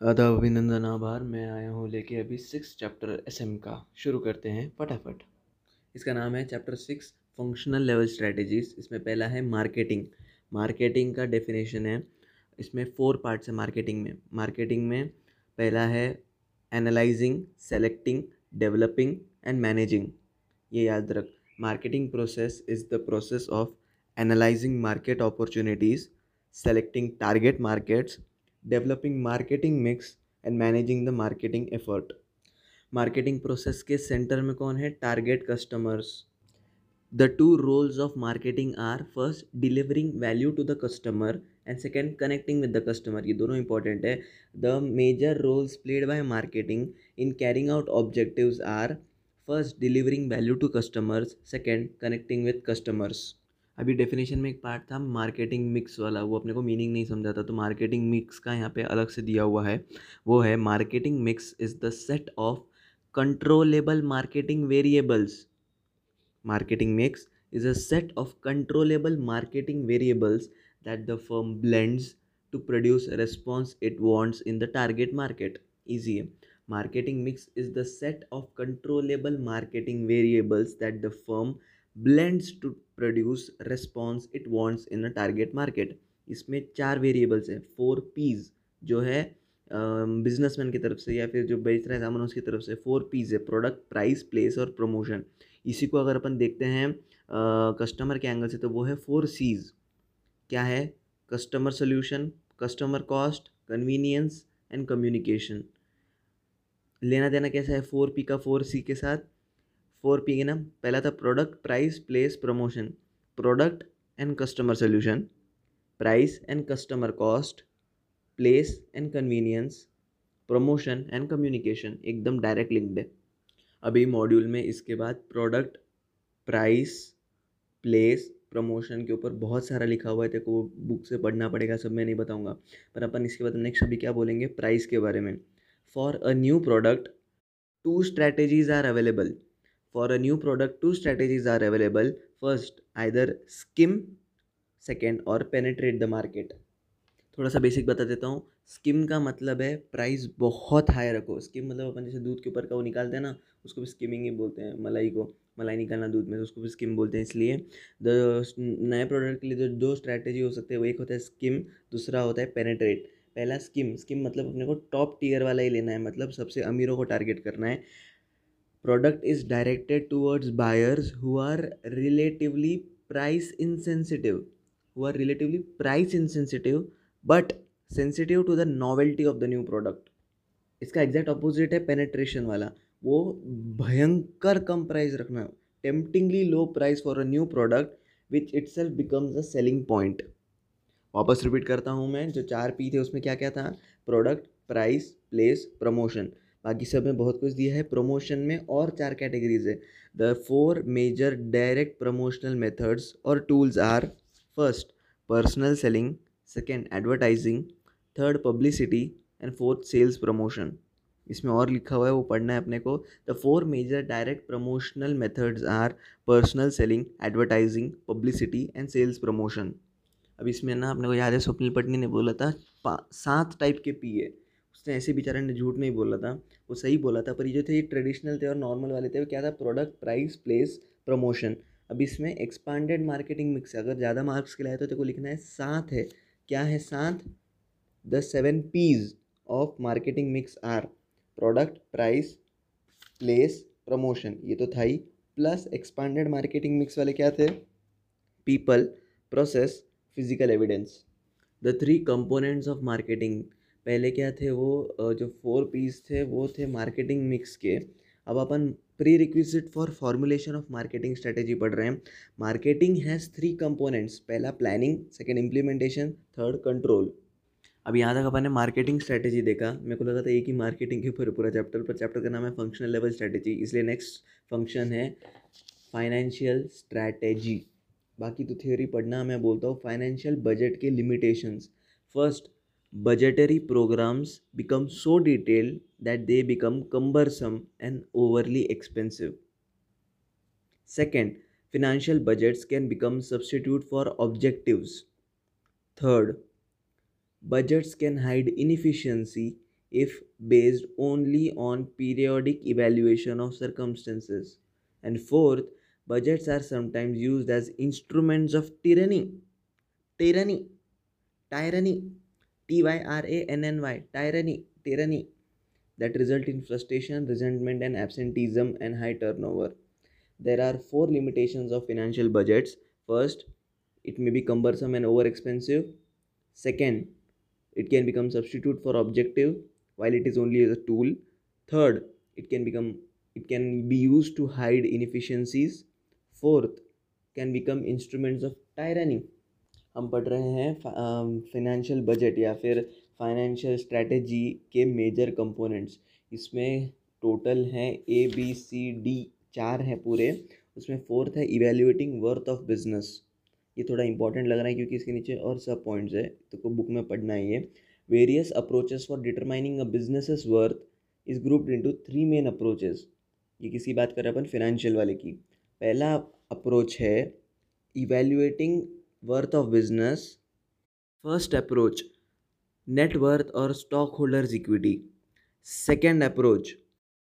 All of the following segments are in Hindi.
आदाब, अभिनंदन, आभार। मैं आया हूँ लेके अभी सिक्स चैप्टर एस एम का। शुरू करते हैं फटाफट। इसका नाम है chapter six functional level strategies इसमें पहला है मार्केटिंग मार्केटिंग का डेफिनेशन है। इसमें फोर पार्ट्स है मार्केटिंग में। मार्केटिंग में पहला है analysing selecting developing and managing ये याद रख। Marketing process is the process of analysing market opportunities selecting target markets developing marketing mix and managing the marketing effort marketing process के सेंटर में कौन है? Target customers the two roles of marketing are first delivering value to the customer and second connecting with the customer ये दोनों इंपॉर्टेंट है. The major roles played by marketing in carrying out objectives are first delivering value to customers second connecting with customers अभी डेफिनेशन में एक पार्ट था मार्केटिंग मिक्स वाला, वो अपने को मीनिंग नहीं समझा था तो मार्केटिंग मिक्स का यहाँ पे अलग से दिया हुआ है। वो है marketing mix is the set of controllable marketing variables marketing mix is a set of controllable marketing variables that the firm blends to produce response it wants in the target market easy है। Marketing mix is the set of controllable marketing variables that the firm blends to produce response it wants in a target market इसमें चार वेरिएबल्स हैं फोर पीज जो है बिजनेसमैन की तरफ़ से या फिर जो बेच रहे हैं सामान उसकी तरफ़ से फोर पीज है प्रोडक्ट प्राइस प्लेस और प्रमोशन इसी को अगर अपन देखते हैं कस्टमर के एंगल से तो वो है फोर सीज क्या है? Customer solution customer cost convenience and communication लेना देना कैसा है? फोर पी का फोर सी के साथ फोर पी के नाम पहला था product price place promotion product and customer solution price and customer cost place and convenience promotion and communication एकदम डायरेक्ट लिंक्ड है अभी मॉड्यूल में इसके बाद प्रोडक्ट प्राइस प्लेस प्रमोशन के ऊपर बहुत सारा लिखा हुआ है। तेरे को बुक से पढ़ना पड़ेगा, सब मैं नहीं बताऊँगा। पर अपन इसके बाद नेक्स्ट अभी क्या बोलेंगे? प्राइस के बारे में। For a new product two strategies are available For a new product, two strategies are available. First, either skim, second और penetrate the market. थोड़ा सा बेसिक बता देता हूँ। स्किम का मतलब है प्राइस बहुत हाई रखो। स्किम मतलब अपन जैसे दूध के ऊपर का वो निकालते हैं ना उसको भी स्किमिंग ही बोलते हैं। मलाई को मलाई निकालना दूध में तो उसको भी स्किम बोलते हैं इसलिए। द नए प्रोडक्ट के लिए जो दो स्ट्रैटेजी हो सकते हैं वो एक होता है स्किम दूसरा होता है पेनेट्रेट पहला स्किम स्किम मतलब अपने को टॉप टीयर वाला ही लेना है। मतलब सबसे अमीरों को टारगेट करना है। Product is directed towards buyers who are relatively price insensitive who are relatively price insensitive but sensitive to the novelty of the new product इसका एग्जैक्ट अपोजिट है पेनेट्रेशन वाला। वो भयंकर कम प्राइस रखना है। Temptingly low price for a new product which itself becomes a selling point वापस रिपीट करता हूँ मैं, जो चार पी थे उसमें क्या क्या था? प्रोडक्ट प्राइस प्लेस प्रमोशन बाकी सब में बहुत कुछ दिया है। प्रमोशन में और चार कैटेगरीज है। The four major direct promotional methods और tools are first personal selling second advertising third publicity and fourth sales promotion इसमें और लिखा हुआ है, वो पढ़ना है अपने को। The four major direct promotional methods are personal selling advertising publicity and sales promotion अब इसमें ना, अपने को याद है, स्वप्निल पटनी ने बोला था सात टाइप के पी है उसने ऐसे बेचारे ने झूठ नहीं बोला था, वो सही बोला था, पर ये जो थे, ये ट्रेडिशनल थे और नॉर्मल वाले थे, वो क्या था प्रोडक्ट प्राइस प्लेस प्रमोशन अब इसमें एक्सपांडेड मार्केटिंग मिक्स है। अगर ज़्यादा मार्क्स के लाए तो तेरे को लिखना है, सात है। क्या है सात? The seven Ps of marketing mix are product price place promotion ये तो था ही। प्लस एक्सपांडेड मार्केटिंग मिक्स वाले क्या थे? People process physical evidence the three components of marketing पहले क्या थे वो जो फोर पीस थे, वो थे मार्केटिंग मिक्स के। अब अपन prerequisite for formulation of marketing strategy पढ़ रहे हैं। मार्केटिंग हैज़ थ्री कंपोनेंट्स पहला planning second implementation third control अब यहाँ तक अपन ने मार्केटिंग स्ट्रेटेजी देखा। मेरे को लगा था एक ही मार्केटिंग के ऊपर पूरा चैप्टर पर चैप्टर का नाम है फंक्शनल लेवल स्ट्रेटेजी इसलिए नेक्स्ट फ़ंक्शन है फाइनेंशियल स्ट्रैटेजी बाकी तो थ्योरी पढ़ना मैं बोलता हूँ फाइनेंशियल बजट के limitations first budgetary programs become so detailed that they become cumbersome and overly expensive. Second, financial budgets can become substitute for objectives. Third, budgets can hide inefficiency if based only on periodic evaluation of circumstances. And fourth, budgets are sometimes used as instruments of tyranny. Tyranny. Tyranny. T Y R A N N Y. Tyranny. Tyranny. That result in frustration, resentment, and absenteeism and high turnover. There are four limitations of financial budgets. First, it may be cumbersome and over expensive. Second, it can become substitute for objective while it is only a tool third it can become it can be used to hide inefficiencies fourth can become instruments of tyranny हम पढ़ रहे हैं फाइनेंशियल बजट या फिर फाइनेंशियल स्ट्रेटजी के मेजर कंपोनेंट्स इसमें टोटल हैं ए बी सी डी चार हैं पूरे। उसमें फोर्थ है इवेल्युएटिंग वर्थ ऑफ़ बिज़नेस ये थोड़ा इंपॉर्टेंट लग रहा है क्योंकि इसके नीचे और सब पॉइंट्स है तो बुक में पढ़ना ही है। Various approaches for determining a business worth is grouped into three main approaches ये किसी बात कर रहे हैं अपन? फिनेंशियल वाले की। पहला अप्रोच है evaluating worth of business first approach net worth और stock holders equity second approach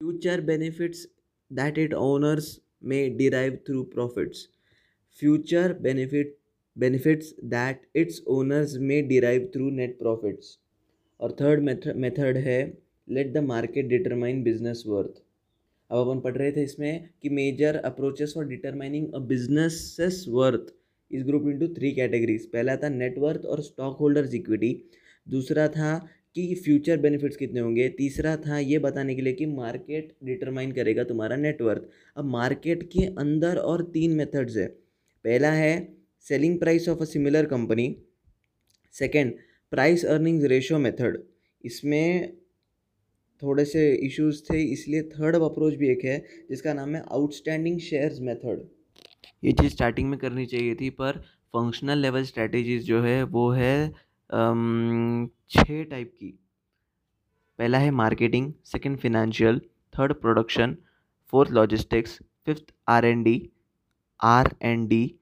future benefits that it owners may derive through profits future benefit benefits that its owners may derive through net profits. और थर्ड मेथड है let the market determine business worth अब अपन पढ़ रहे थे इसमें कि major approaches for determining a business worth is group into three categories पहला था नेटवर्थ और स्टॉक होल्डर्स इक्विटी दूसरा था कि फ्यूचर बेनिफिट्स कितने होंगे. तीसरा था ये बताने के लिए कि मार्केट डिटरमाइन करेगा तुम्हारा नेटवर्थ अब मार्केट के अंदर और तीन मेथड्स है. पहला है selling price of a similar company second price earnings ratio method इसमें थोड़े से इश्यूज़ थे, इसलिए थर्ड अप्रोच भी एक है, जिसका नाम है आउटस्टैंडिंग शेयर्स मेथड ये चीज़ स्टार्टिंग में करनी चाहिए थी, पर फंक्शनल लेवल स्ट्रैटेजीज जो है, वो है छः टाइप की। पहला है marketing second financial third production fourth logistics fifth R N D R and D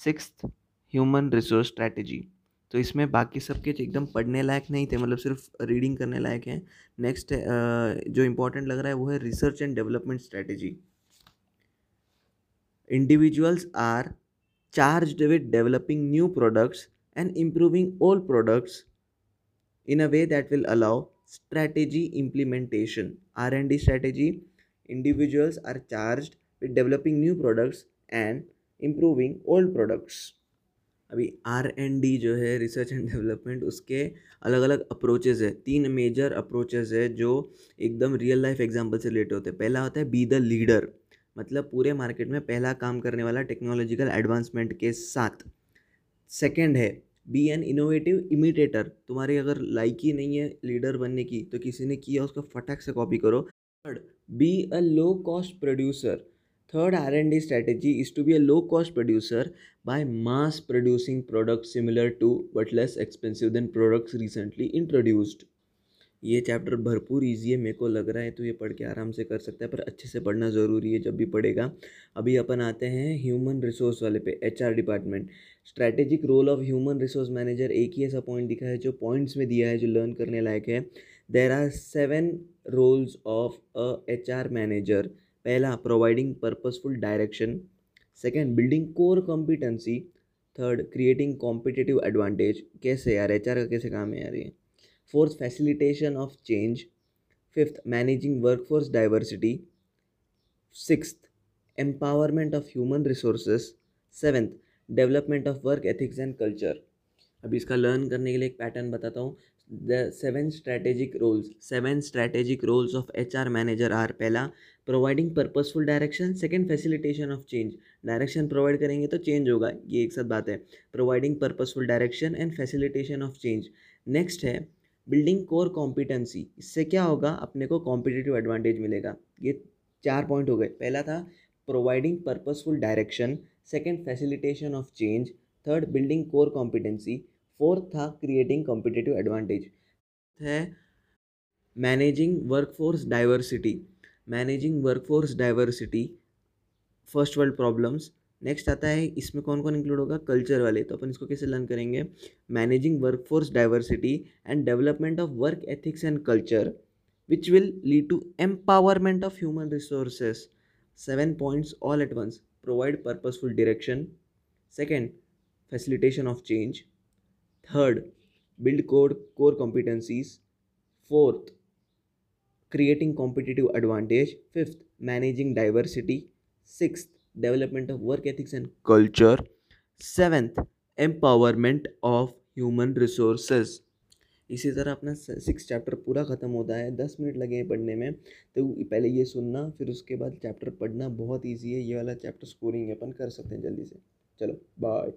six human resource strategy तो इसमें बाकी सबके एकदम पढ़ने लायक नहीं थे मतलब सिर्फ़ रीडिंग करने लायक हैं। नेक्स्ट जो इम्पोर्टेंट लग रहा है, वो है research and development strategy charge with developing new products and improving old products in a way that will allow strategy implementation R and D strategy individuals are charge with developing new products and improving old products अभी आर एंड डी जो है रिसर्च एंड डेवलपमेंट उसके अलग अलग अप्रोचेज़ है। तीन मेजर अप्रोचेज़ है जो एकदम रियल लाइफ एग्ज़ाम्पल से रिलेटेड होते हैं। पहला होता है बी द लीडर मतलब पूरे मार्केट में पहला काम करने वाला टेक्नोलॉजिकल एडवांसमेंट के साथ। सेकेंड है बी एन इनोवेटिव इमिटेटर तुम्हारी अगर लाइक ही नहीं है लीडर बनने की तो किसी ने किया उसको फटक से कॉपी करो। Third be a low cost producer third R and D strategy is to be a low cost producer by mass producing product similar to but less expensive than products recently introduced ये चैप्टर भरपूर ईजी है, मेरे को लग रहा है तो ये पढ़ के आराम से कर सकता है, पर अच्छे से पढ़ना ज़रूरी है जब भी पढ़ेगा। अभी अपन आते हैं ह्यूमन रिसोर्स वाले पे HR department strategic role of human resource manager एक ही ऐसा पॉइंट दिखा है जो पॉइंट्स में दिया है, जो लर्न करने लायक है। There are seven roles of a HR manager पहला providing purposeful direction second building core competency third creating competitive advantage कैसे यार एचआर का कैसे काम है यार ये? Fourth facilitation of change fifth managing workforce diversity six empowerment of human resources seventh development of work ethics and culture अभी इसका लर्न करने के लिए एक पैटर्न बताता हूँ. The seven strategic roles seven strategic roles of H R manager are पहला providing purposeful direction second facilitation of change direction provide करेंगे तो चेंज होगा. ये एक साथ बात है. Providing purposeful direction and facilitation of change next है बिल्डिंग कोर कॉम्पिटेंसी, इससे क्या होगा? अपने को कॉम्पिटेटिव एडवांटेज मिलेगा। ये चार पॉइंट हो गए। पहला था, providing purposeful direction. Second, facilitation of change. Third, building core competency. Fourth था, क्रिएटिंग कॉम्पिटेटिव एडवांटेज। है, managing workforce diversity managing workforce diversity first world problems. Next आता है, इसमें कौन कौन इंक्लूड होगा? कल्चर वाले। तो अपन इसको कैसे लर्न करेंगे? Managing workforce diversity and development of work ethics and culture which will lead to empowerment of human resources seven points all at once provide purposeful direction second facilitation of change. Third, build core core competencies. Fourth, creating competitive advantage. Fifth, managing diversity. Sixth development of work ethics and culture seventh empowerment of human resources इसी तरह अपना सिक्स चैप्टर पूरा ख़त्म होता है। दस मिनट लगे हैं पढ़ने में। तो पहले ये सुनना फिर उसके बाद चैप्टर पढ़ना। बहुत ईजी है। ये वाला चैप्टर स्कोरिंग अपन कर सकते हैं जल्दी से। चलो बाय